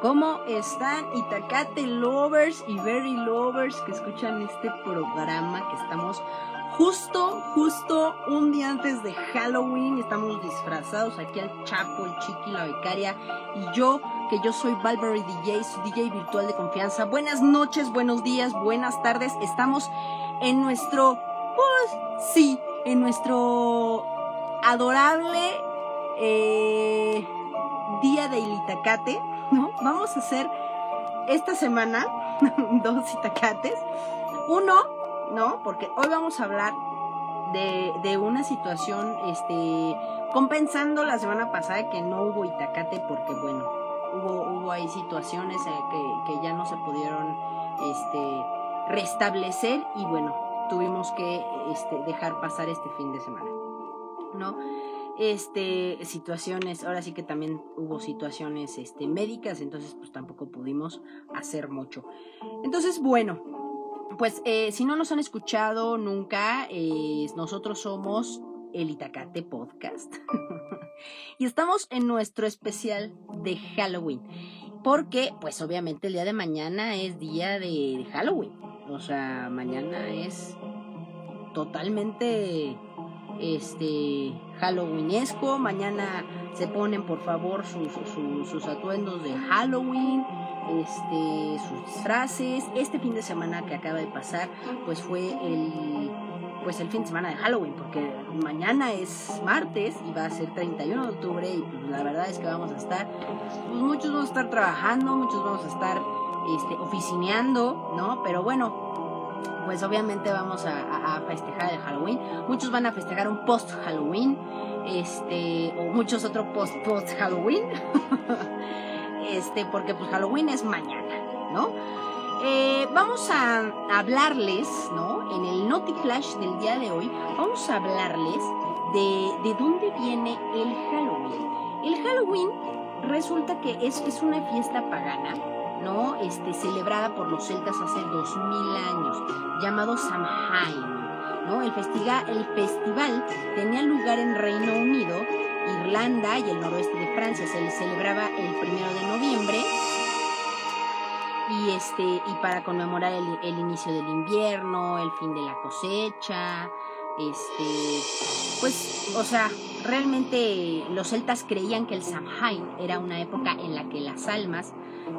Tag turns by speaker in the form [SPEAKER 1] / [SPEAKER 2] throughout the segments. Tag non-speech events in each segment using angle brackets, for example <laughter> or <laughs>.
[SPEAKER 1] ¿Cómo están Itacate lovers y very lovers que escuchan este programa que estamos justo, justo un día antes de Halloween? Estamos disfrazados aquí al Chapo, el Chiqui, la becaria y yo, que yo soy Valverde DJ, su DJ virtual de confianza. Buenas noches, buenos días, buenas tardes. Estamos en nuestro, pues sí, en nuestro adorable eh, día de Ilitacate ¿no? Vamos a hacer esta semana <laughs> dos itacates. Uno, ¿no? Porque hoy vamos a hablar de, de, una situación, este, compensando la semana pasada que no hubo itacate porque, bueno, hubo, hubo ahí situaciones eh, que, que ya no se pudieron, este, restablecer y, bueno, tuvimos que, este, dejar pasar este fin de semana, ¿no? Este situaciones, ahora sí que también hubo situaciones este médicas, entonces pues tampoco pudimos hacer mucho. Entonces, bueno, pues eh, si no nos han escuchado nunca, eh, nosotros somos el Itacate Podcast. <laughs> y estamos en nuestro especial de Halloween. Porque, pues obviamente el día de mañana es día de Halloween. O sea, mañana es totalmente este halloweenesco. Mañana se ponen por favor sus, atuendos de Halloween, este, sus disfraces. Este fin de semana que acaba de pasar, pues fue el pues el fin de semana de Halloween, porque mañana es martes y va a ser 31 de octubre y pues la verdad es que vamos a estar, pues muchos vamos a estar trabajando, muchos vamos a estar este, oficineando, ¿no? Pero bueno, pues obviamente vamos a, festejar el Halloween. Muchos van a festejar un post Halloween, este, o muchos otros post post Halloween, <laughs> este, porque pues Halloween es mañana, ¿no? Eh, vamos a hablarles, ¿no? En el Naughty Flash del día de hoy, vamos a hablarles de, de dónde viene el Halloween. El Halloween resulta que es una fiesta pagana ¿no? Este, celebrada por los celtas hace 2000 años, llamado Samhain. ¿no? El, el festival tenía lugar en Reino Unido, Irlanda y el noroeste de Francia. Se celebraba el primero de noviembre y este y para conmemorar el, el, inicio del invierno, el fin de la cosecha, este pues o sea, realmente los celtas creían que el Samhain era una época en la que las almas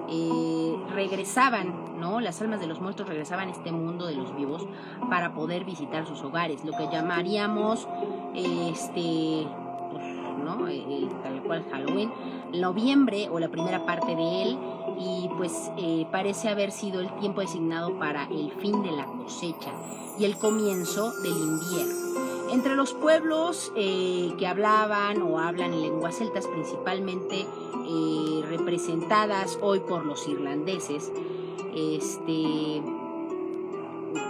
[SPEAKER 1] eh, regresaban, ¿no? Las almas de los muertos regresaban a este mundo de los vivos para poder visitar sus hogares, lo que llamaríamos, este, pues, ¿no? tal cual Halloween, noviembre o la primera parte de él, y pues eh, parece haber sido el tiempo designado para el fin de la cosecha y el comienzo del invierno. Entre los pueblos eh, que hablaban o hablan en lenguas celtas, principalmente eh, representadas hoy por los irlandeses, este,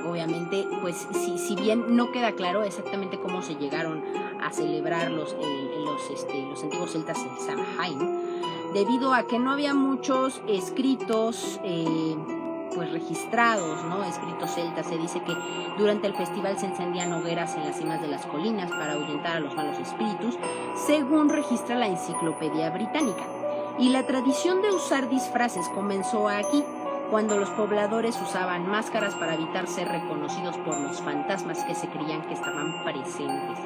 [SPEAKER 1] obviamente, pues si, bien no queda claro exactamente cómo se llegaron a celebrar los, eh, este, los antiguos celtas en Samhain, debido a que no había muchos escritos pues registrados, ¿no? Escritos celtas. Se dice que durante el festival se encendían hogueras en las cimas de las colinas para ahuyentar a los malos espíritus, según registra la enciclopedia británica. Y la tradición de usar disfraces comenzó aquí, cuando los pobladores usaban máscaras para evitar ser reconocidos por los fantasmas que se creían que estaban presentes.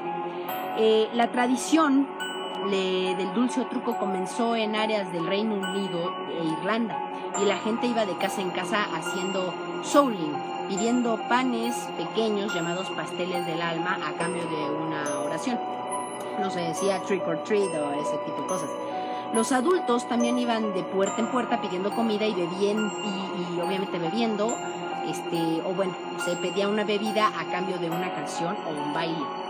[SPEAKER 1] Eh, la tradición del dulce truco comenzó en áreas del Reino Unido e Irlanda y la gente iba de casa en casa haciendo souling, pidiendo panes pequeños llamados pasteles del alma a cambio de una oración. No se decía trick or treat o ese tipo de cosas. Los adultos también iban de puerta en puerta pidiendo comida y bebiendo y, obviamente bebiendo, este, o bueno, se pedía una bebida a cambio de una canción o un baile.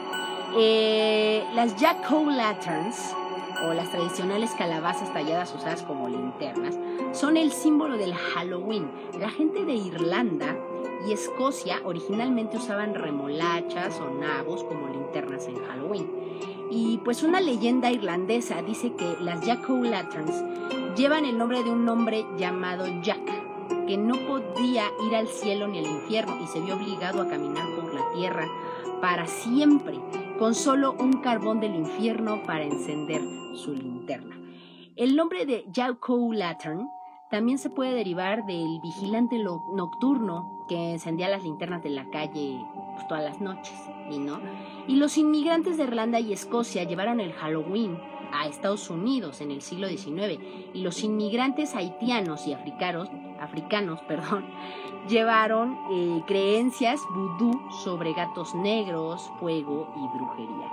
[SPEAKER 1] Eh, las jack-o'-lanterns o las tradicionales calabazas talladas usadas como linternas son el símbolo del Halloween. La gente de Irlanda y Escocia originalmente usaban remolachas o nabos como linternas en Halloween. Y pues una leyenda irlandesa dice que las jack-o'-lanterns llevan el nombre de un hombre llamado Jack, que no podía ir al cielo ni al infierno y se vio obligado a caminar por la tierra para siempre, con solo un carbón del infierno para encender su linterna. El nombre de Jack-o'-lantern también se puede derivar del vigilante nocturno que encendía las linternas de la calle pues, todas las noches, ¿y no? Y los inmigrantes de Irlanda y Escocia llevaron el Halloween a Estados Unidos en el siglo XIX y los inmigrantes haitianos y africanos, africanos <laughs> perdón, llevaron eh, creencias vudú sobre gatos negros, fuego y brujería.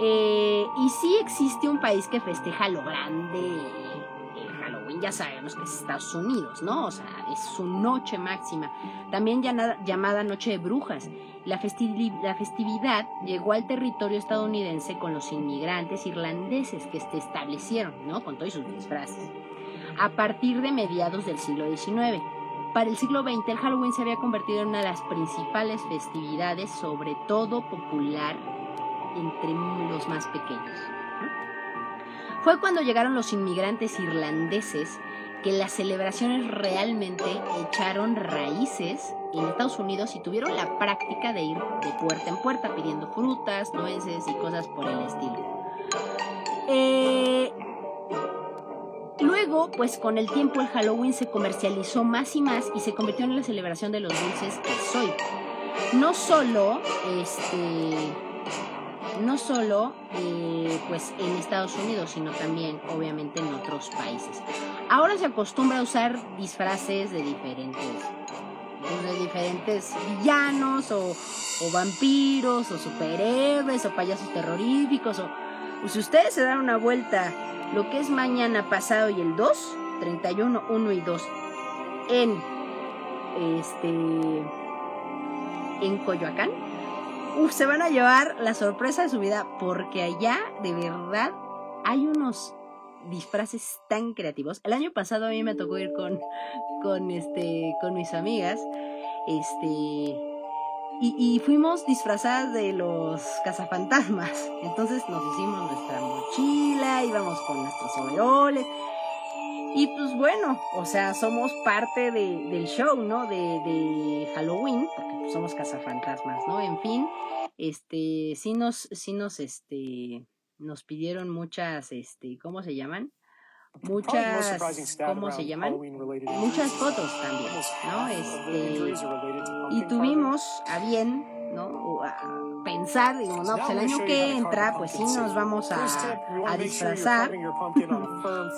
[SPEAKER 1] Eh, y sí existe un país que festeja lo grande el Halloween, ya sabemos que es Estados Unidos, ¿no? O sea, es su noche máxima, también llamada Noche de Brujas. La, la festividad llegó al territorio estadounidense con los inmigrantes irlandeses que se establecieron, ¿no? Con todos sus disfraces, a partir de mediados del siglo XIX. Para el siglo XX, el Halloween se había convertido en una de las principales festividades, sobre todo popular entre los más pequeños. Fue cuando llegaron los inmigrantes irlandeses que las celebraciones realmente echaron raíces en Estados Unidos y tuvieron la práctica de ir de puerta en puerta pidiendo frutas, nueces y cosas por el estilo. Eh, Luego, pues con el tiempo el Halloween se comercializó más y más y se convirtió en la celebración de los dulces que soy. No solo, este, no solo, eh, pues en Estados Unidos, sino también, obviamente, en otros países. Ahora se acostumbra a usar disfraces de diferentes, de diferentes villanos o, o vampiros o superhéroes o payasos terroríficos o, si ustedes se dan una vuelta lo que es mañana pasado y el 2, 31, 1 y 2, en este en Coyoacán, uf, se van a llevar la sorpresa de su vida porque allá de verdad hay unos disfraces tan creativos. El año pasado a mí me tocó ir con con este con mis amigas, este y, fuimos disfrazadas de los cazafantasmas. Entonces nos hicimos nuestra mochila, íbamos con nuestros overoles. Y pues bueno, o sea, somos parte del show, ¿no? De, Halloween, porque pues, somos cazafantasmas, ¿no? En fin, este, sí nos, sí nos, este, nos pidieron muchas, este, ¿cómo se llaman? Muchas, ¿cómo se llaman? Muchas fotos también, ¿no? Este, y tuvimos a bien, ¿no? pensar, digo, no, pues el año que entra, pues sí nos vamos a, a <laughs> disfrazar. y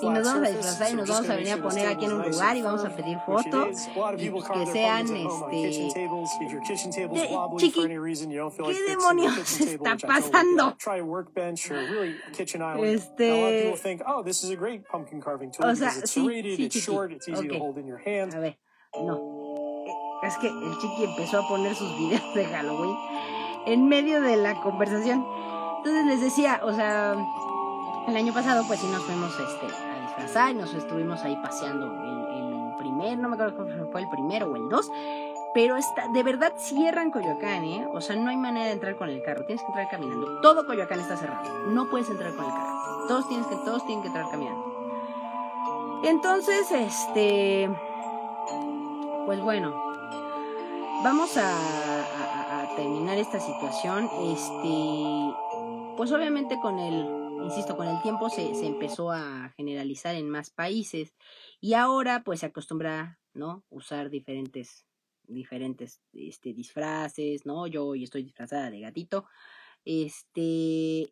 [SPEAKER 1] nos vamos a disfrazar y nos vamos a venir a poner aquí en un lugar y vamos a pedir fotos y que sean, este, chiqui, ¿qué demonios <laughs> está pasando? Este, o sea, sí, sí, chiqui. Okay. A ver, no. Es que el chiqui empezó a poner sus videos de Halloween en medio de la conversación. Entonces les decía, o sea, el año pasado pues sí nos fuimos este, a disfrazar y nos estuvimos ahí paseando el, primer, no me acuerdo cómo fue el primero o el dos, pero está, de verdad cierran Coyoacán, ¿eh? O sea, no hay manera de entrar con el carro, tienes que entrar caminando. Todo Coyoacán está cerrado, no puedes entrar con el carro. Todos, tienes que, todos tienen que entrar caminando. Entonces, este, pues bueno, vamos a terminar esta situación, este, pues obviamente con el, insisto, con el tiempo se, se empezó a generalizar en más países y ahora pues se acostumbra, ¿no? Usar diferentes, diferentes, este, disfraces, ¿no? Yo hoy estoy disfrazada de gatito, este,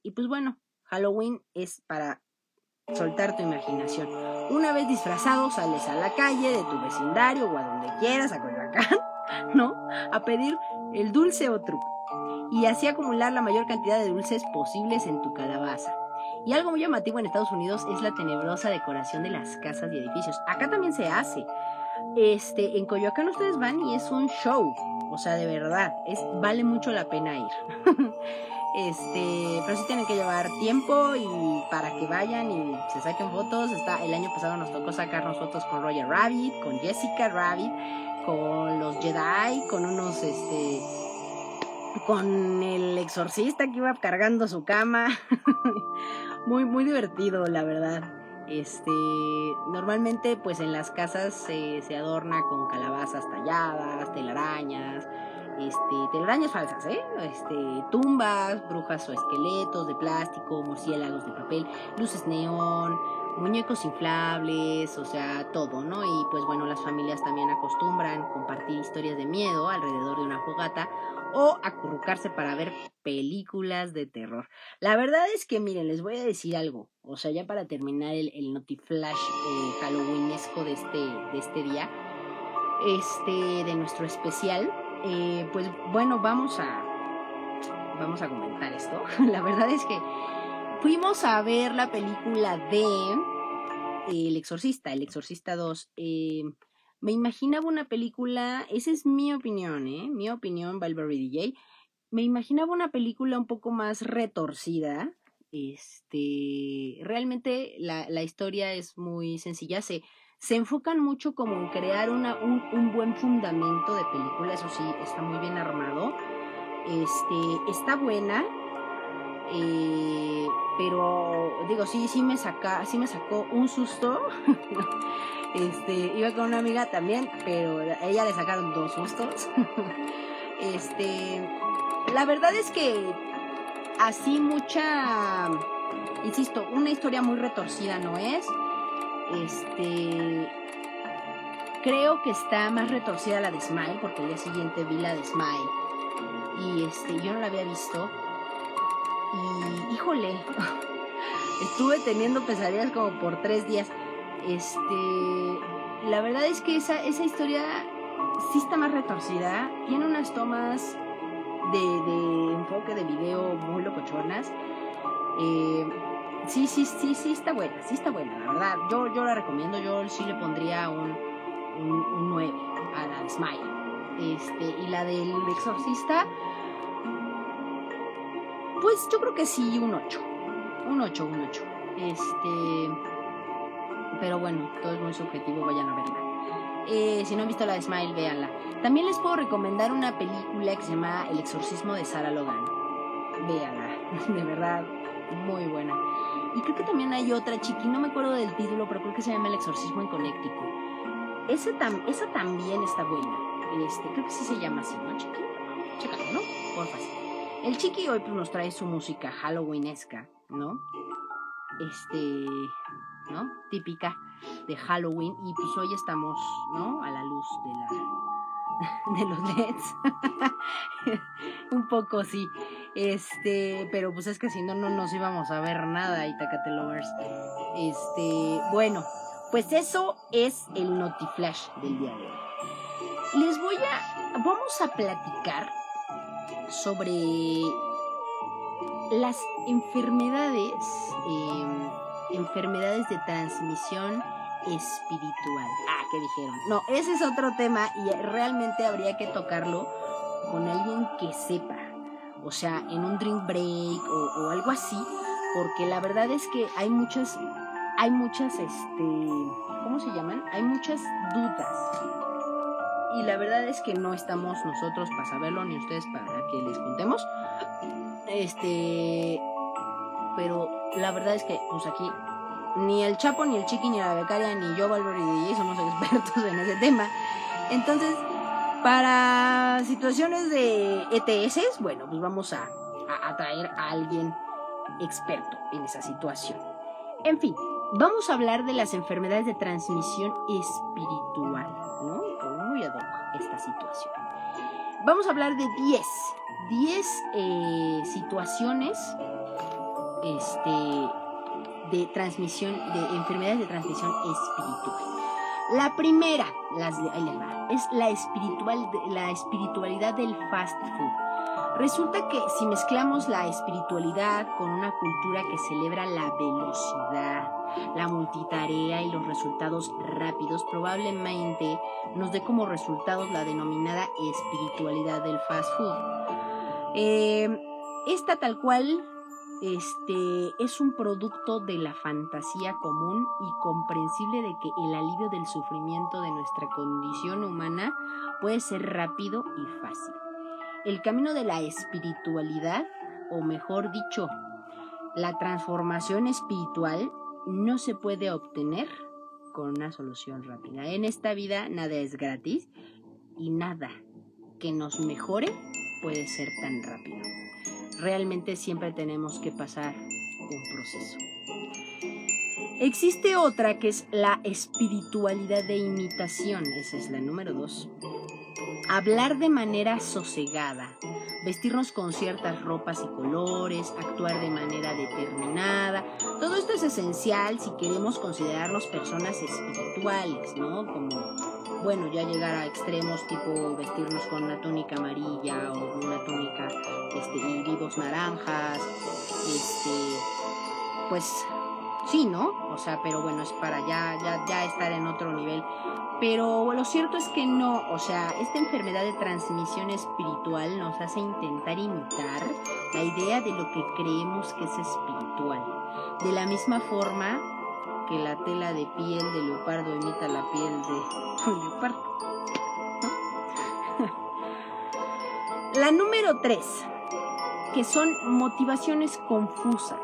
[SPEAKER 1] y pues bueno, Halloween es para soltar tu imaginación. Una vez disfrazado, sales a la calle de tu vecindario o a donde quieras, a Coyoacán, ¿no? A pedir el dulce o truco, y así acumular la mayor cantidad de dulces posibles en tu calabaza. Y algo muy llamativo en Estados Unidos es la tenebrosa decoración de las casas y edificios. Acá también se hace. Este, en Coyoacán ustedes van y es un show. O sea, de verdad, es, vale mucho la pena ir. <laughs> este, pero sí tienen que llevar tiempo y para que vayan y se saquen fotos. Está, el año pasado nos tocó sacarnos fotos con Roger Rabbit, con Jessica Rabbit con los Jedi, con unos, este, con el exorcista que iba cargando su cama. <laughs> muy, muy divertido, la verdad. Este, normalmente, pues en las casas se, se adorna con calabazas talladas, telarañas, este, telarañas falsas, ¿eh? Este, tumbas, brujas o esqueletos de plástico, murciélagos de papel, luces neón, muñecos inflables, o sea, todo, ¿no? Y pues bueno, las familias también acostumbran compartir historias de miedo alrededor de una fogata o acurrucarse para ver películas de terror. La verdad es que, miren, les voy a decir algo, o sea, ya para terminar el, el notiflash eh, halloweenesco de este, de este día, este, de nuestro especial, eh, pues bueno, vamos a, vamos a comentar esto. <laughs> La verdad es que fuimos a ver la película de El Exorcista, El Exorcista 2. Eh, me imaginaba una película, esa es mi opinión, ¿eh? Mi opinión, Valverde DJ. Me imaginaba una película un poco más retorcida. Este, realmente la, la historia es muy sencilla. Se, se enfocan mucho como en crear una, un, un buen fundamento de película. Eso sí, está muy bien armado. Este, está buena. Eh, pero digo, sí, sí me saca, sí me sacó un susto. <laughs> este, iba con una amiga también, pero a ella le sacaron dos sustos. <laughs> este, la verdad es que así mucha, insisto, una historia muy retorcida no es. Este, creo que está más retorcida la de Smile, porque el día siguiente vi la de Smile. Y este, yo no la había visto. Y híjole, <laughs> estuve teniendo pesadillas como por tres días. Este, la verdad es que esa, esa historia sí está más retorcida. Tiene unas tomas de, enfoque de video muy locochonas. Eh, sí, sí, sí, sí está buena, sí está buena, la verdad. Yo, yo la recomiendo, yo sí le pondría un, un, un 9 a la Smile. Este, y la del exorcista, pues yo creo que sí, un 8. Un 8, un 8. Este. Pero bueno, todo es muy subjetivo, vayan a verla. Eh, si no han visto la de Smile, véanla. También les puedo recomendar una película que se llama El exorcismo de Sarah Logan. Véanla, <laughs> de verdad, muy buena. Y creo que también hay otra, chiqui, no me acuerdo del título, pero creo que se llama El exorcismo en Connecticut. Ese tam esa también está buena. Este, creo que sí se llama así, ¿no, chiqui? Chécalo, ¿no? Porfa. El chiqui hoy pues, nos trae su música halloweenesca, ¿no? Este, ¿no? Típica de Halloween y pues hoy estamos, ¿no? A la luz de la <laughs> de los LEDs. <laughs> Un poco sí. Este, pero pues es que si no no nos íbamos a ver nada, Itacate Lovers. Este, bueno, pues eso es el Notiflash del día de hoy. Les voy a vamos a platicar sobre las enfermedades, eh, enfermedades de transmisión espiritual. Ah, ¿qué dijeron? No, ese es otro tema y realmente habría que tocarlo con alguien que sepa. O sea, en un drink break o, o algo así. Porque la verdad es que hay muchas, hay muchas, este, ¿cómo se llaman? Hay muchas dudas. Y la verdad es que no estamos nosotros para saberlo, ni ustedes para que les contemos. Este, pero la verdad es que, pues aquí, ni el Chapo, ni el Chiqui, ni la becaria, ni yo, Valverde y DJ somos <laughs> expertos en ese tema. Entonces, para situaciones de ETS, bueno, pues vamos a, a, a alguien experto en esa situación. En fin, vamos a hablar de las enfermedades de transmisión espiritual, ¿no? Muy ad esta situación. Vamos a hablar de 10, 10 eh, situaciones este, de transmisión, de enfermedades de transmisión espiritual. La primera, las, ahí les es la, espiritual, la espiritualidad del fast food. Resulta que si mezclamos la espiritualidad con una cultura que celebra la velocidad, la multitarea y los resultados rápidos, probablemente nos dé como resultados la denominada espiritualidad del fast food. Eh, esta tal cual este es un producto de la fantasía común y comprensible de que el alivio del sufrimiento de nuestra condición humana puede ser rápido y fácil. El camino de la espiritualidad, o mejor dicho, la transformación espiritual, no se puede obtener con una solución rápida. En esta vida nada es gratis y nada que nos mejore puede ser tan rápido. Realmente siempre tenemos que pasar un proceso. Existe otra que es la espiritualidad de imitación, esa es la número dos. Hablar de manera sosegada, vestirnos con ciertas ropas y colores, actuar de manera determinada. Todo esto es esencial si queremos considerarnos personas espirituales, ¿no? Como, bueno, ya llegar a extremos tipo vestirnos con una túnica amarilla o una túnica este, y vivos naranjas, este, pues sí, ¿no? O sea, pero bueno, es para ya, ya, ya estar en otro nivel. Pero lo cierto es que no, o sea, esta enfermedad de transmisión espiritual nos hace intentar imitar la idea de lo que creemos que es espiritual. De la misma forma que la tela de piel de leopardo imita la piel de <laughs> un leopardo. <laughs> la número tres, que son motivaciones confusas.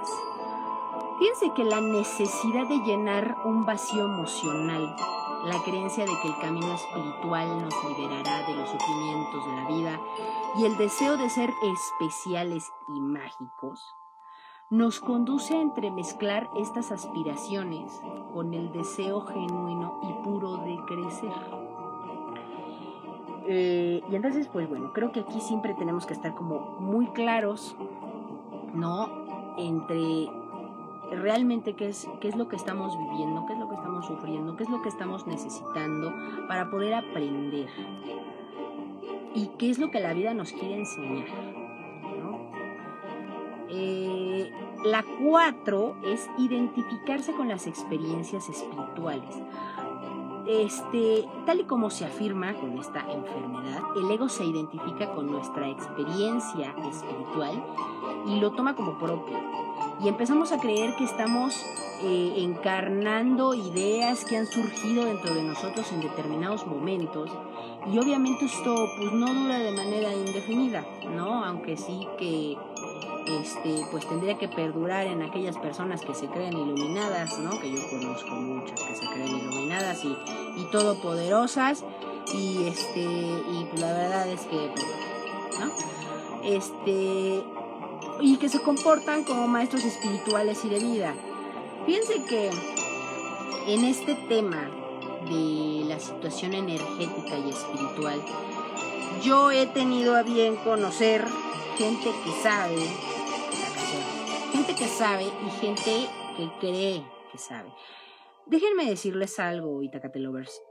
[SPEAKER 1] Fíjense que la necesidad de llenar un vacío emocional, la creencia de que el camino espiritual nos liberará de los sufrimientos de la vida y el deseo de ser especiales y mágicos, nos conduce a entremezclar estas aspiraciones con el deseo genuino y puro de crecer. Eh, y entonces, pues bueno, creo que aquí siempre tenemos que estar como muy claros, ¿no? Entre realmente qué es, qué es lo que estamos viviendo, qué es lo que estamos sufriendo, qué es lo que estamos necesitando para poder aprender y qué es lo que la vida nos quiere enseñar. Eh, la cuatro es identificarse con las experiencias espirituales. Este, tal y como se afirma con esta enfermedad, el ego se identifica con nuestra experiencia espiritual y lo toma como propio y empezamos a creer que estamos eh, encarnando ideas que han surgido dentro de nosotros en determinados momentos y obviamente esto pues no dura de manera indefinida, ¿no? Aunque sí que este pues tendría que perdurar en aquellas personas que se creen iluminadas, ¿no? Que yo conozco muchas que se creen iluminadas y, y todopoderosas y este y pues la verdad es que ¿no? Este y que se comportan como maestros espirituales y de vida. Fíjense que en este tema de la situación energética y espiritual, yo he tenido a bien conocer gente que sabe, gente que sabe y gente que cree que sabe. Déjenme decirles algo, Itacate Lovers.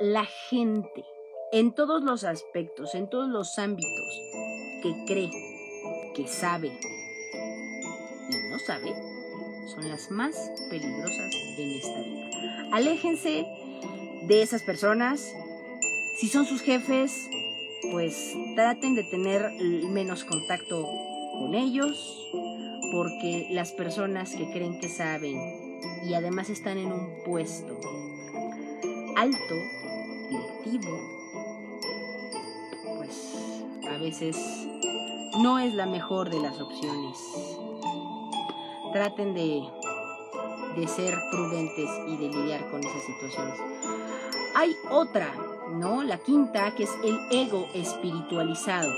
[SPEAKER 1] La gente, en todos los aspectos, en todos los ámbitos, que cree que sabe y no sabe son las más peligrosas en esta vida. Aléjense de esas personas. Si son sus jefes, pues traten de tener menos contacto con ellos, porque las personas que creen que saben y además están en un puesto alto, directivo, pues a veces no es la mejor de las opciones. Traten de, de ser prudentes y de lidiar con esas situaciones. Hay otra, ¿no? La quinta, que es el ego espiritualizado.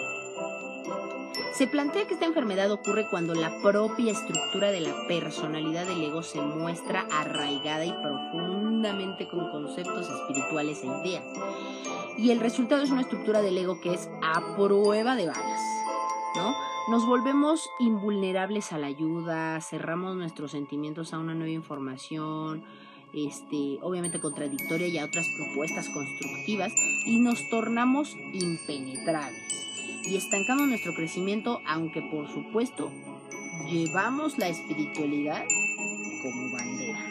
[SPEAKER 1] Se plantea que esta enfermedad ocurre cuando la propia estructura de la personalidad del ego se muestra arraigada y profundamente con conceptos espirituales e ideas. Y el resultado es una estructura del ego que es a prueba de balas. ¿No? Nos volvemos invulnerables a la ayuda, cerramos nuestros sentimientos a una nueva información, este, obviamente contradictoria y a otras propuestas constructivas, y nos tornamos impenetrables. Y estancamos nuestro crecimiento, aunque por supuesto llevamos la espiritualidad como bandera.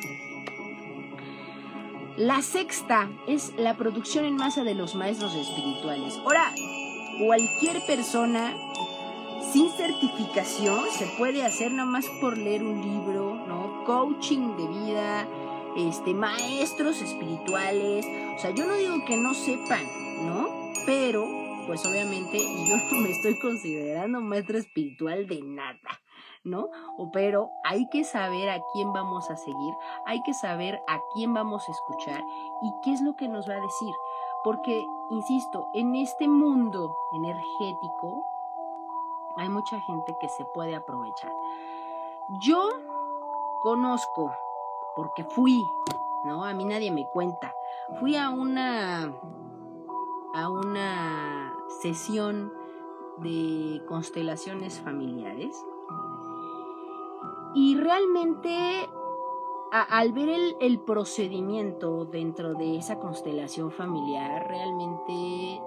[SPEAKER 1] La sexta es la producción en masa de los maestros espirituales. Ahora, cualquier persona sin certificación se puede hacer nomás por leer un libro, ¿no? Coaching de vida, este, maestros espirituales. O sea, yo no digo que no sepan, ¿no? Pero, pues obviamente, <laughs> yo no me estoy considerando maestro espiritual de nada. ¿no? O pero hay que saber a quién vamos a seguir, hay que saber a quién vamos a escuchar y qué es lo que nos va a decir. Porque, insisto, en este mundo energético, hay mucha gente que se puede aprovechar. Yo conozco porque fui, ¿no? A mí nadie me cuenta. Fui a una a una sesión de constelaciones familiares y realmente al ver el, procedimiento dentro de esa constelación familiar, realmente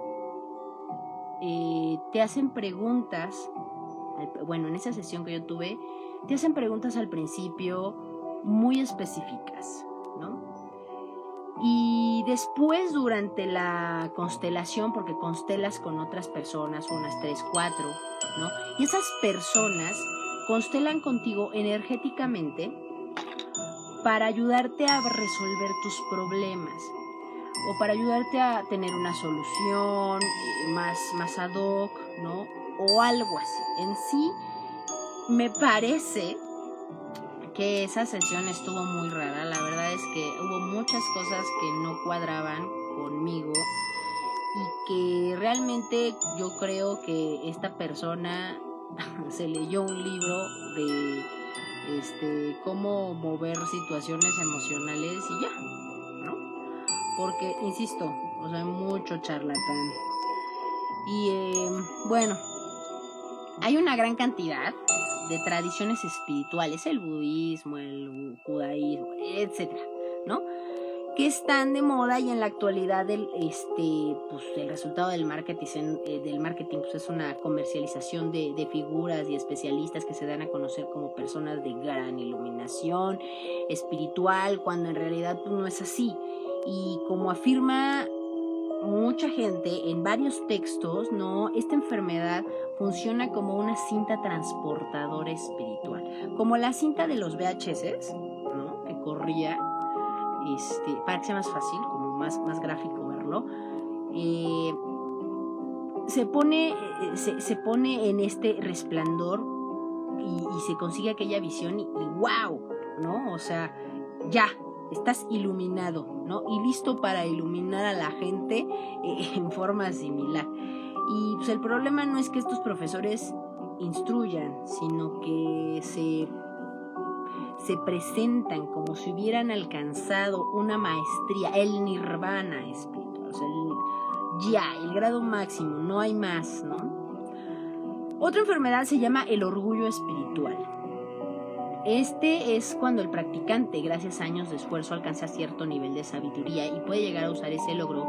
[SPEAKER 1] eh, te hacen preguntas, bueno, en esa sesión que yo tuve, te hacen preguntas al principio muy específicas, ¿no? Y después durante la constelación, porque constelas con otras personas, unas tres, cuatro, ¿no? Y esas personas constelan contigo energéticamente para ayudarte a resolver tus problemas o para ayudarte a tener una solución eh, más, más ad hoc, ¿no? O algo así. En sí, me parece que esa sesión estuvo muy rara. La verdad es que hubo muchas cosas que no cuadraban conmigo y que realmente yo creo que esta persona <laughs> se leyó un libro de este cómo mover situaciones emocionales y ya, ¿no? Porque, insisto, o sea, mucho charlatán. Y eh, bueno, hay una gran cantidad de tradiciones espirituales, el budismo, el judaísmo, etcétera, ¿no? que están de moda y en la actualidad el, este, pues, el resultado del marketing, eh, del marketing pues, es una comercialización de, figuras y especialistas que se dan a conocer como personas de gran iluminación espiritual, cuando en realidad pues, no es así. Y como afirma mucha gente en varios textos, ¿no? Esta enfermedad funciona como una cinta transportadora espiritual, como la cinta de los VHS, ¿no? Que corría este, para que sea más fácil, como más, más gráfico verlo, eh, se, pone, eh, se, pone en este resplandor y, se consigue aquella visión y, wow, ¿no? O sea, ya, estás iluminado, ¿no? Y listo para iluminar a la gente eh, <laughs> en forma similar. Y pues el problema no es que estos profesores instruyan, sino que se se presentan como si hubieran alcanzado una maestría, el nirvana espiritual, o sea, ya, el grado máximo, no hay más, ¿no? Otra enfermedad se llama el orgullo espiritual. Este es cuando el practicante, gracias a años de esfuerzo, alcanza cierto nivel de sabiduría y puede llegar a usar ese logro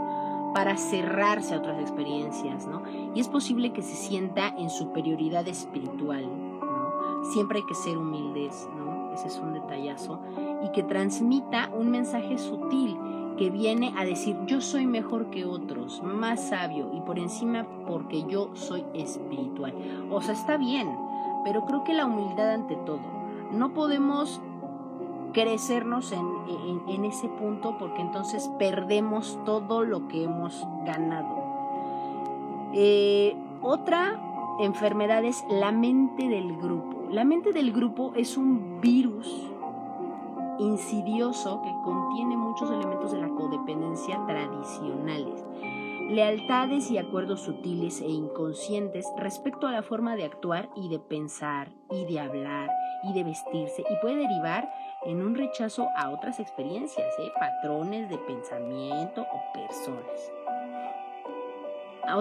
[SPEAKER 1] para cerrarse a otras experiencias, ¿no? Y es posible que se sienta en superioridad espiritual. Siempre hay que ser humildes, ¿no? ese es un detallazo, y que transmita un mensaje sutil que viene a decir yo soy mejor que otros, más sabio y por encima porque yo soy espiritual. O sea, está bien, pero creo que la humildad ante todo. No podemos crecernos en, ese punto porque entonces perdemos todo lo que hemos ganado. Eh, otra enfermedad es la mente del grupo. La mente del grupo es un virus insidioso que contiene muchos elementos de la codependencia tradicionales, lealtades y acuerdos sutiles e inconscientes respecto a la forma de actuar y de pensar y de hablar y de vestirse y puede derivar en un rechazo a otras experiencias, ¿eh? patrones de pensamiento o personas.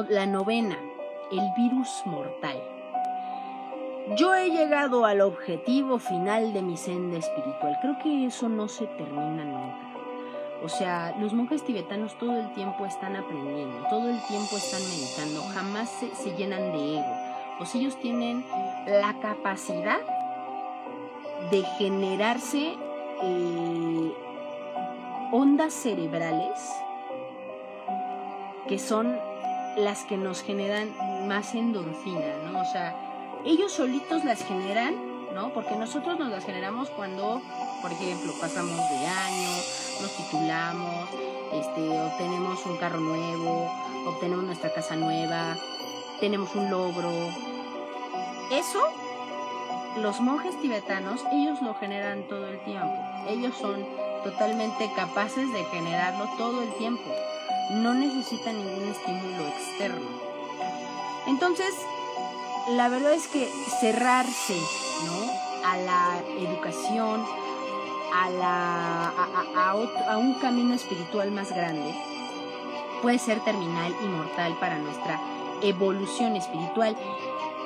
[SPEAKER 1] La novena, el virus mortal. Yo he llegado al objetivo final de mi senda espiritual. Creo que eso no se termina nunca. O sea, los monjes tibetanos todo el tiempo están aprendiendo, todo el tiempo están meditando, jamás se, llenan de ego. O sea, ellos tienen la capacidad de generarse eh, ondas cerebrales que son las que nos generan más endorfina, ¿no? O sea, ellos solitos las generan, ¿no? Porque nosotros nos las generamos cuando, por ejemplo, pasamos de año, nos titulamos, este, obtenemos un carro nuevo, obtenemos nuestra casa nueva, tenemos un logro. Eso, los monjes tibetanos, ellos lo generan todo el tiempo. Ellos son totalmente capaces de generarlo todo el tiempo. No necesitan ningún estímulo externo. Entonces, la verdad es que cerrarse, ¿no? A la educación a, un camino espiritual más grande puede ser terminal y mortal para nuestra evolución espiritual.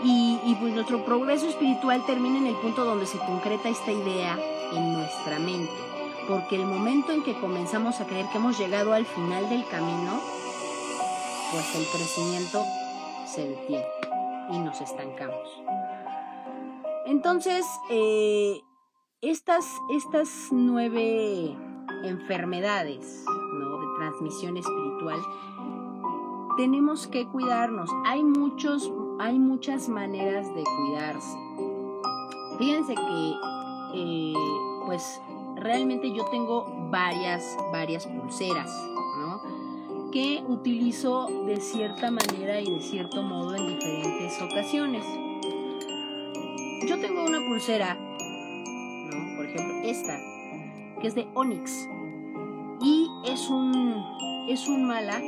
[SPEAKER 1] Y, y, pues nuestro progreso espiritual termina en el punto donde se concreta esta idea en nuestra mente. Porque el momento en que comenzamos a creer que hemos llegado al final del camino, pues el crecimiento se detiene y nos estancamos. Entonces, eh, estas, estas nueve enfermedades de transmisión espiritual, tenemos que cuidarnos. Hay, muchos, hay muchas maneras de cuidarse. Fíjense que, eh, pues, realmente yo tengo varias, varias pulseras, Que utilizo de cierta manera y de cierto modo en diferentes ocasiones. Yo tengo una pulsera, esta, que es de Onyx. Y es un, es un mala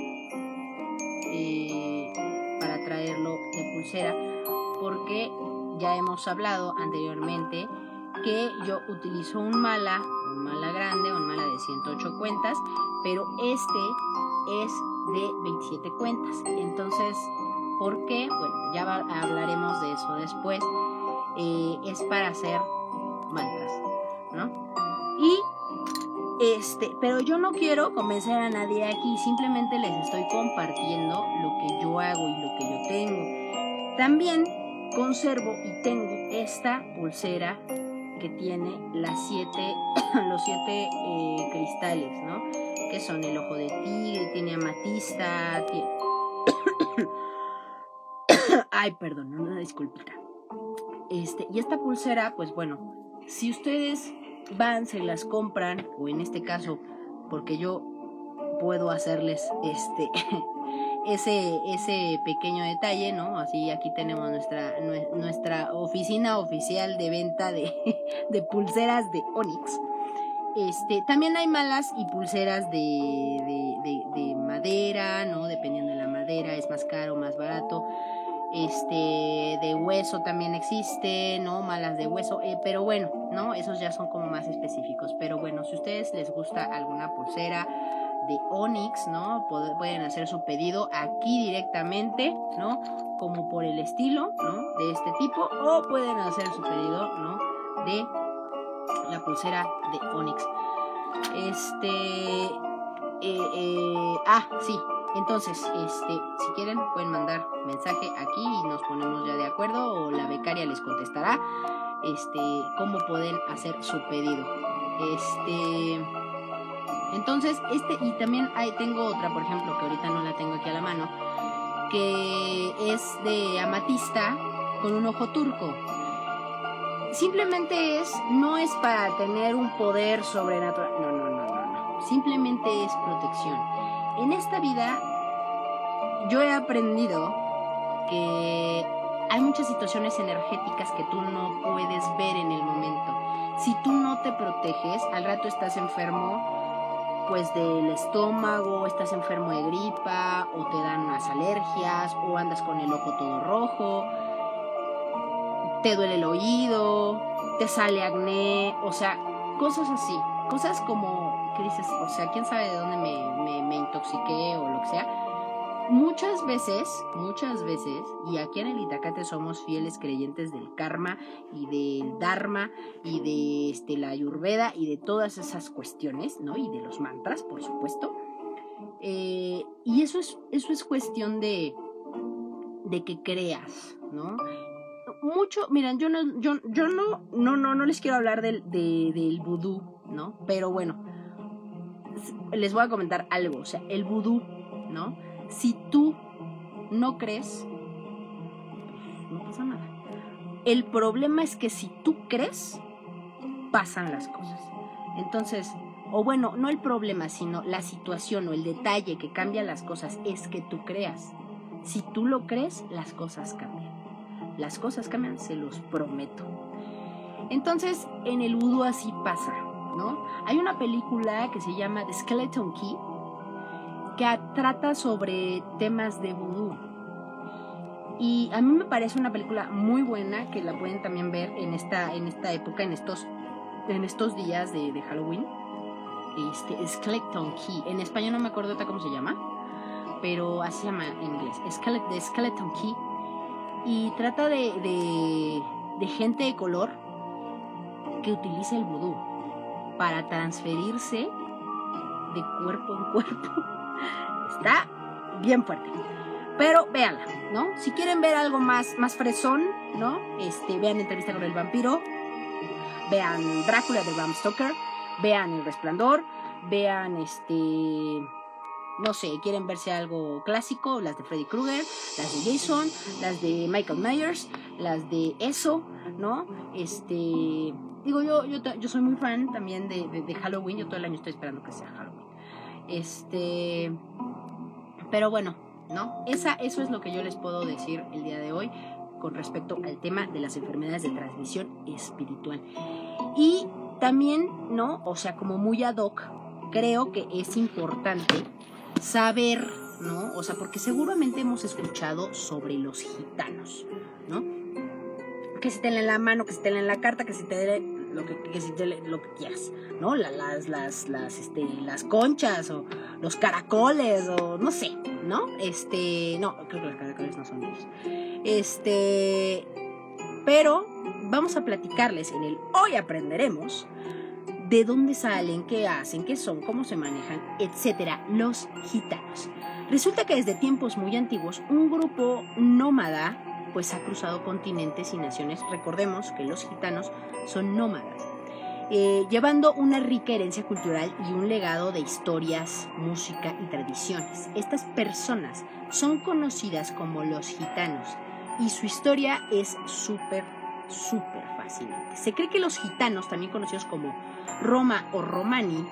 [SPEAKER 1] eh, para traerlo de pulsera, porque ya hemos hablado anteriormente que yo utilizo un mala, un mala grande, un mala de 108 cuentas, pero este es de 27 cuentas. Entonces, ¿por qué? Bueno, ya hablaremos de eso después. Eh, es para hacer mantras, ¿no? Y este, pero yo no quiero convencer a nadie aquí, simplemente les estoy compartiendo lo que yo hago y lo que yo tengo. También conservo y tengo esta pulsera que tiene las siete, <coughs> los siete eh, cristales, ¿no? Que son el ojo de tigre, tiene amatista, tiene... <coughs> Ay, perdón, una disculpita. Este, y esta pulsera, pues bueno, si ustedes van, se las compran, o en este caso, porque yo puedo hacerles este <laughs> ese, ese pequeño detalle, ¿no? Así aquí tenemos nuestra, nuestra oficina oficial de venta de, <laughs> de pulseras de Onyx. Este, también hay malas y pulseras de, de, de, madera, ¿no? Dependiendo de la madera, es más caro, más barato. Este, de hueso también existe, ¿no? Malas de hueso, eh, pero bueno, ¿no? Esos ya son como más específicos. Pero bueno, si a ustedes les gusta alguna pulsera, de Onyx, ¿no? Pueden hacer su pedido aquí directamente, ¿no? Como por el estilo, ¿no? De este tipo, o pueden hacer su pedido, ¿no? De la pulsera de Onyx. Este. Eh, eh, ah, sí. Entonces, este, si quieren, pueden mandar mensaje aquí y nos ponemos ya de acuerdo, o la becaria les contestará, este, cómo pueden hacer su pedido. Este. Entonces, este, y también hay, tengo otra, por ejemplo, que ahorita no la tengo aquí a la mano, que es de amatista con un ojo turco. Simplemente es, no es para tener un poder sobrenatural, no, no, no, no, no. Simplemente es protección. En esta vida, yo he aprendido que hay muchas situaciones energéticas que tú no puedes ver en el momento. Si tú no te proteges, al rato estás enfermo pues del estómago, estás enfermo de gripa o te dan unas alergias o andas con el ojo todo rojo, te duele el oído, te sale acné, o sea, cosas así, cosas como que dices, o sea, quién sabe de dónde me, me, intoxiqué o lo que sea muchas veces, muchas veces, y aquí en el Itacate somos fieles creyentes del karma y del dharma y de este, la ayurveda y de todas esas cuestiones, ¿no? Y de los mantras, por supuesto. Eh, y eso es, eso es cuestión de, de que creas, ¿no? Mucho, miren, yo no, yo, yo no, no, no, no les quiero hablar del, del vudú, ¿no? Pero bueno, les voy a comentar algo, o sea, el vudú, ¿no? Si tú no crees, no pasa nada. El problema es que si tú crees, pasan las cosas. Entonces, o bueno, no el problema, sino la situación o el detalle que cambia las cosas es que tú creas. Si tú lo crees, las cosas cambian. Las cosas cambian, se los prometo. Entonces, en el vudú así pasa, ¿no? Hay una película que se llama The Skeleton Key, que trata sobre temas de vudú. Y a mí me parece una película muy buena que la pueden también ver en esta, en esta época, en estos en estos días de, de Halloween. Este, Skeleton Key. En español no me acuerdo cómo se llama, pero así se llama en inglés. de Skeleton Key. Y trata de, de, de gente de color que utiliza el vudú para transferirse de cuerpo en cuerpo. <laughs> Está bien fuerte. Pero véanla, ¿no? Si quieren ver algo más, más fresón, ¿no? Este, vean Entrevista con el vampiro, vean Drácula de Bram Stoker, vean El Resplandor, vean este no sé, quieren verse algo clásico, las de Freddy Krueger, las de Jason, las de Michael Myers, las de eso, ¿no? Este, digo yo, yo, yo soy muy fan también de, de, Halloween, yo todo el año estoy esperando que sea Halloween. Este, pero bueno, ¿no? Esa, eso es lo que yo les puedo decir el día de hoy con respecto al tema de las enfermedades de transmisión espiritual. Y también, ¿no? O sea, como muy ad hoc, creo que es importante saber, ¿no? O sea, porque seguramente hemos escuchado sobre los gitanos, ¿no? Que se te en la mano, que se te en la carta, que se te lo que, lo que quieras, ¿no? las, las, las, este, las conchas o los caracoles o no sé, ¿no? Este, no, creo que los caracoles no son ellos. Este, pero vamos a platicarles en el Hoy Aprenderemos de dónde salen, qué hacen, qué son, cómo se manejan, etcétera, los gitanos. Resulta que desde tiempos muy antiguos un grupo nómada pues ha cruzado continentes y naciones. Recordemos que los gitanos son nómadas, eh, llevando una rica herencia cultural y un legado de historias, música y tradiciones. Estas personas son conocidas como los gitanos y su historia es súper, súper Se cree que los gitanos, también conocidos como Roma o Romani,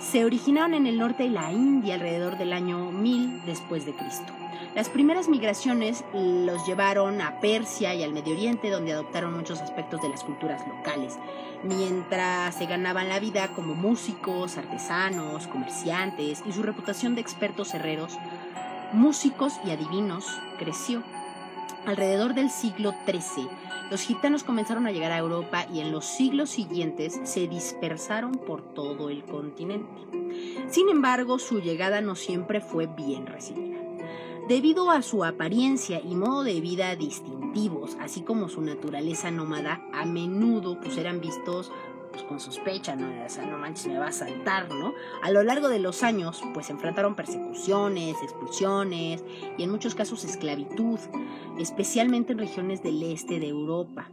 [SPEAKER 1] se originaron en el norte de la India alrededor del año 1000 después de Cristo. Las primeras migraciones los llevaron a Persia y al Medio Oriente, donde adoptaron muchos aspectos de las culturas locales, mientras se ganaban la vida como músicos, artesanos, comerciantes y su reputación de expertos herreros, músicos y adivinos creció. Alrededor del siglo XIII, los gitanos comenzaron a llegar a Europa y en los siglos siguientes se dispersaron por todo el continente. Sin embargo, su llegada no siempre fue bien recibida. Debido a su apariencia y modo de vida distintivos, así como su naturaleza nómada, a menudo pues, eran vistos pues, con sospecha, ¿no? O sea, no manches, me va a saltar, ¿no? A lo largo de los años, pues enfrentaron persecuciones, expulsiones y en muchos casos esclavitud, especialmente en regiones del este de Europa.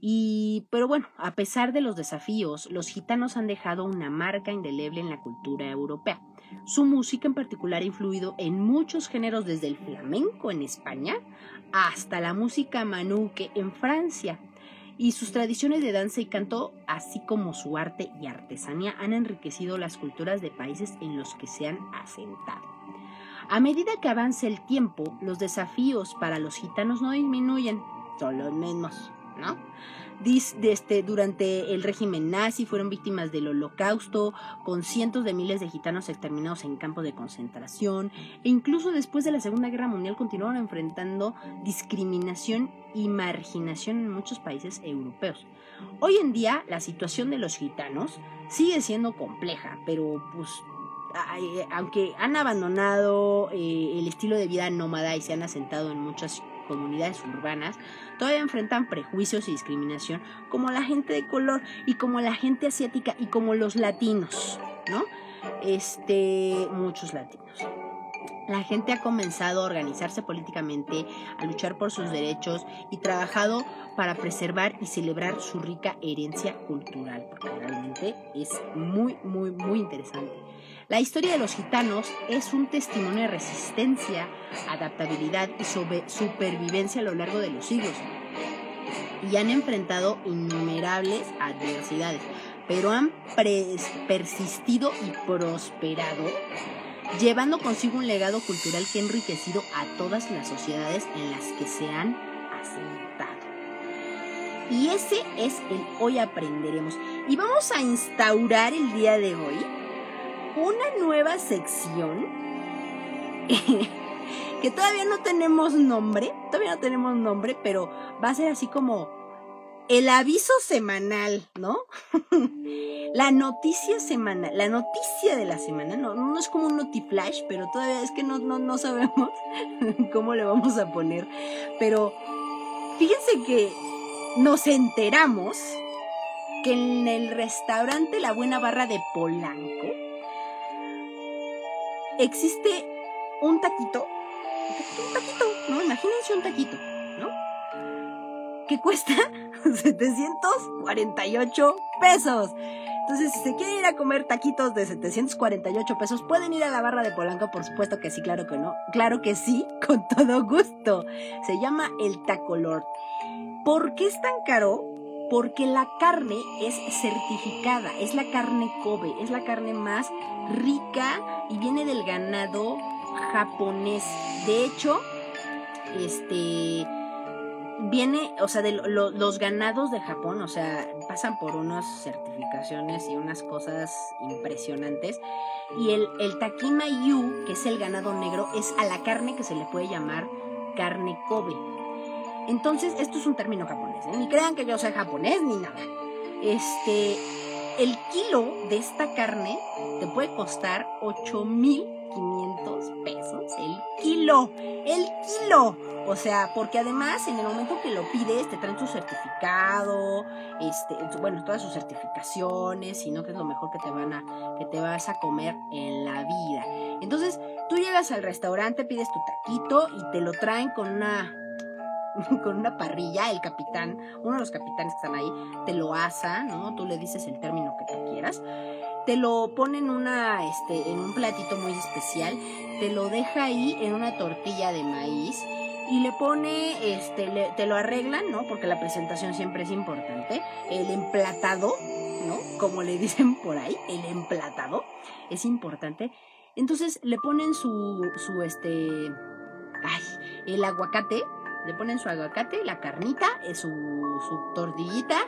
[SPEAKER 1] Y, pero bueno, a pesar de los desafíos, los gitanos han dejado una marca indeleble en la cultura europea. Su música en particular ha influido en muchos géneros desde el flamenco en España hasta la música manuque en Francia. Y sus tradiciones de danza y canto, así como su arte y artesanía, han enriquecido las culturas de países en los que se han asentado. A medida que avanza el tiempo, los desafíos para los gitanos no disminuyen, son los mismos, ¿no? Este, durante el régimen nazi fueron víctimas del holocausto, con cientos de miles de gitanos exterminados en campos de concentración, e incluso después de la Segunda Guerra Mundial continuaron enfrentando discriminación y marginación en muchos países europeos. Hoy en día la situación de los gitanos sigue siendo compleja, pero pues aunque han abandonado eh, el estilo de vida nómada y se han asentado en muchas comunidades urbanas todavía enfrentan prejuicios y discriminación como la gente de color y como la gente asiática y como los latinos, ¿no? Este, muchos latinos. La gente ha comenzado a organizarse políticamente, a luchar por sus derechos y trabajado para preservar y celebrar su rica herencia cultural, porque realmente es muy, muy, muy interesante. La historia de los gitanos es un testimonio de resistencia, adaptabilidad y supervivencia a lo largo de los siglos. Y han enfrentado innumerables adversidades, pero han persistido y prosperado, llevando consigo un legado cultural que ha enriquecido a todas las sociedades en las que se han asentado. Y ese es el hoy aprenderemos. Y vamos a instaurar el día de hoy una nueva sección <laughs> que todavía no tenemos nombre, todavía no tenemos nombre, pero va a ser así como el aviso semanal, ¿no? <laughs> la noticia semanal, la noticia de la semana, no, no es como un notiflash, pero todavía es que no, no, no sabemos <laughs> cómo le vamos a poner. Pero fíjense que nos enteramos que en el restaurante La Buena Barra de Polanco existe un taquito, un taquito, ¿no? Imagínense un taquito, ¿no? Que cuesta <laughs> 748 pesos. Entonces, si se quiere ir a comer taquitos de 748 pesos, pueden ir a la barra de Polanco, por supuesto que sí, claro que no. Claro que sí, <laughs> con todo gusto. Se llama el Taco Lord. ¿Por qué es tan caro? Porque la carne es certificada, es la carne Kobe, es la carne más rica y viene del ganado japonés. De hecho, este viene, o sea, de los ganados de Japón, o sea, pasan por unas certificaciones y unas cosas impresionantes. Y el, el Takima Yu, que es el ganado negro, es a la carne que se le puede llamar carne Kobe. Entonces, esto es un término japonés, ¿eh? ni crean que yo sea japonés ni nada. Este, el kilo de esta carne te puede costar 8500 pesos. El kilo, el kilo. O sea, porque además en el momento que lo pides te traen tu certificado, este, bueno, todas sus certificaciones, sino que es lo mejor que te van a, que te vas a comer en la vida. Entonces, tú llegas al restaurante, pides tu taquito y te lo traen con una <laughs> con una parrilla, el capitán, uno de los capitanes que están ahí, te lo asa, ¿no? Tú le dices el término que tú quieras. Te lo pone en una, este, en un platito muy especial, te lo deja ahí en una tortilla de maíz y le pone, este, te lo arreglan, ¿no? Porque la presentación siempre es importante. El emplatado, ¿no? Como le dicen por ahí, el emplatado es importante. Entonces le ponen su, su, este, ay, el aguacate, le ponen su aguacate, la carnita, eh, su, su tortillita,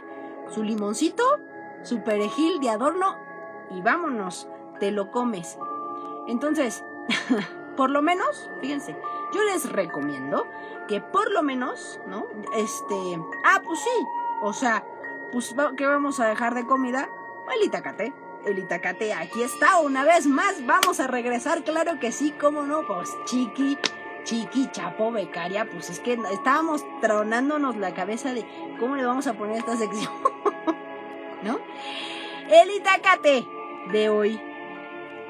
[SPEAKER 1] su limoncito, su perejil de adorno y vámonos, te lo comes. Entonces, <laughs> por lo menos, fíjense, yo les recomiendo que por lo menos, ¿no? Este, ah, pues sí, o sea, pues ¿qué vamos a dejar de comida? El itacate. El itacate aquí está una vez más. Vamos a regresar, claro que sí, cómo no, pues chiqui, chiqui, chapo, becaria, pues es que estábamos tronándonos la cabeza de cómo le vamos a poner esta sección, <laughs> ¿no? El itacate de hoy,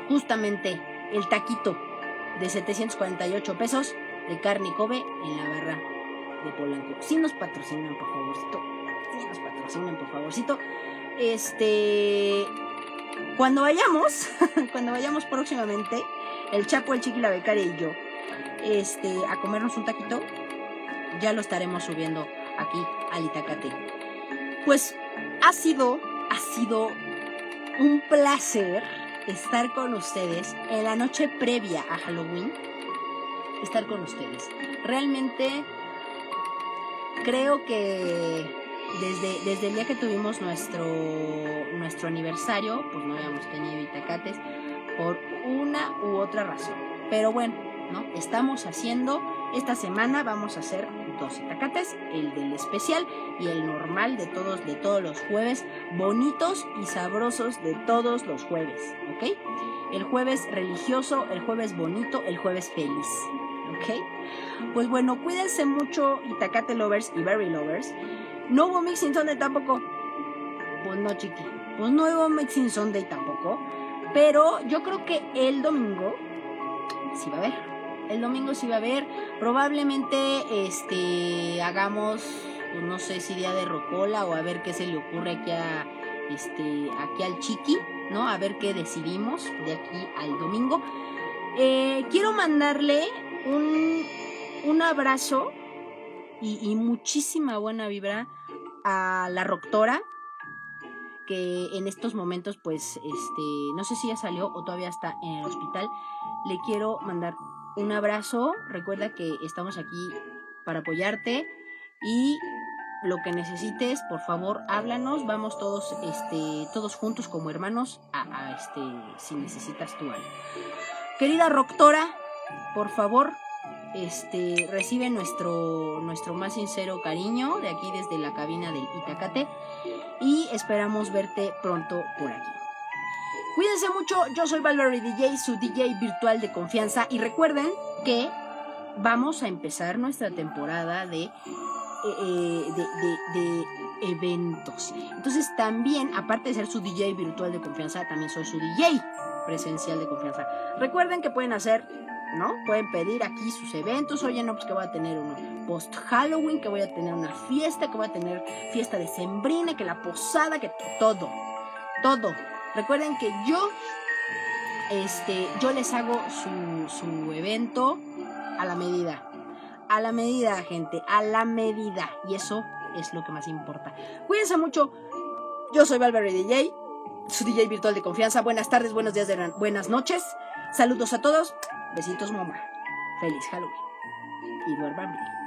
[SPEAKER 1] justamente el taquito de 748 pesos de carne Kobe en la barra de Polanco. Si nos patrocinan, por favorcito. Si nos patrocinan, por favorcito. Este. Cuando vayamos, <laughs> cuando vayamos próximamente, el Chapo, el Chiqui, la becaria y yo, este, a comernos un taquito, ya lo estaremos subiendo aquí al Itacate. Pues ha sido, ha sido un placer estar con ustedes en la noche previa a Halloween, estar con ustedes. Realmente creo que desde, desde el día que tuvimos nuestro, nuestro aniversario, pues no habíamos tenido itacates por una u otra razón. Pero bueno, Estamos haciendo, esta semana vamos a hacer dos itacates, el del especial y el normal de todos, de todos los jueves, bonitos y sabrosos de todos los jueves, ¿ok? El jueves religioso, el jueves bonito, el jueves feliz, ¿ok? Pues bueno, cuídense mucho, Itacate lovers y Berry lovers. No hubo Mixing Sunday tampoco. Pues no, chiqui. Pues no hubo Mixing Sunday tampoco. Pero yo creo que el domingo sí va a haber el domingo sí va a haber. Probablemente este hagamos, pues, no sé si día de rocola o a ver qué se le ocurre aquí a este aquí al chiqui, ¿no? A ver qué decidimos de aquí al domingo. Eh, quiero mandarle un, un abrazo y, y, muchísima buena vibra a la doctora que en estos momentos pues este no sé si ya salió o todavía está en el hospital le quiero mandar un abrazo, recuerda que estamos aquí para apoyarte y lo que necesites, por favor, háblanos, vamos todos, este, todos juntos como hermanos a, este, si necesitas tu algo. Querida doctora, por favor, este, recibe nuestro, nuestro más sincero cariño de aquí desde la cabina del Itacate y esperamos verte pronto por aquí. Cuídense mucho, yo soy Valerie DJ, su DJ virtual de confianza y recuerden que vamos a empezar nuestra temporada de, eh, eh, eventos. Entonces también, aparte de ser su DJ virtual de confianza, también soy su DJ presencial de confianza. Recuerden que pueden hacer ¿no? Pueden pedir aquí sus eventos, oye, no, pues que voy a tener uno post Halloween, que voy a tener una fiesta, que voy a tener fiesta de sembrina, que la posada, que todo, todo. Recuerden que yo, este, yo les hago su, su evento a la medida. A la medida, gente, a la medida. Y eso es lo que más importa. Cuídense mucho. Yo soy Valverde DJ, su DJ virtual de confianza. Buenas tardes, buenos días, buenas noches. Saludos a todos. Besitos, mamá. Feliz Halloween. Y duerman.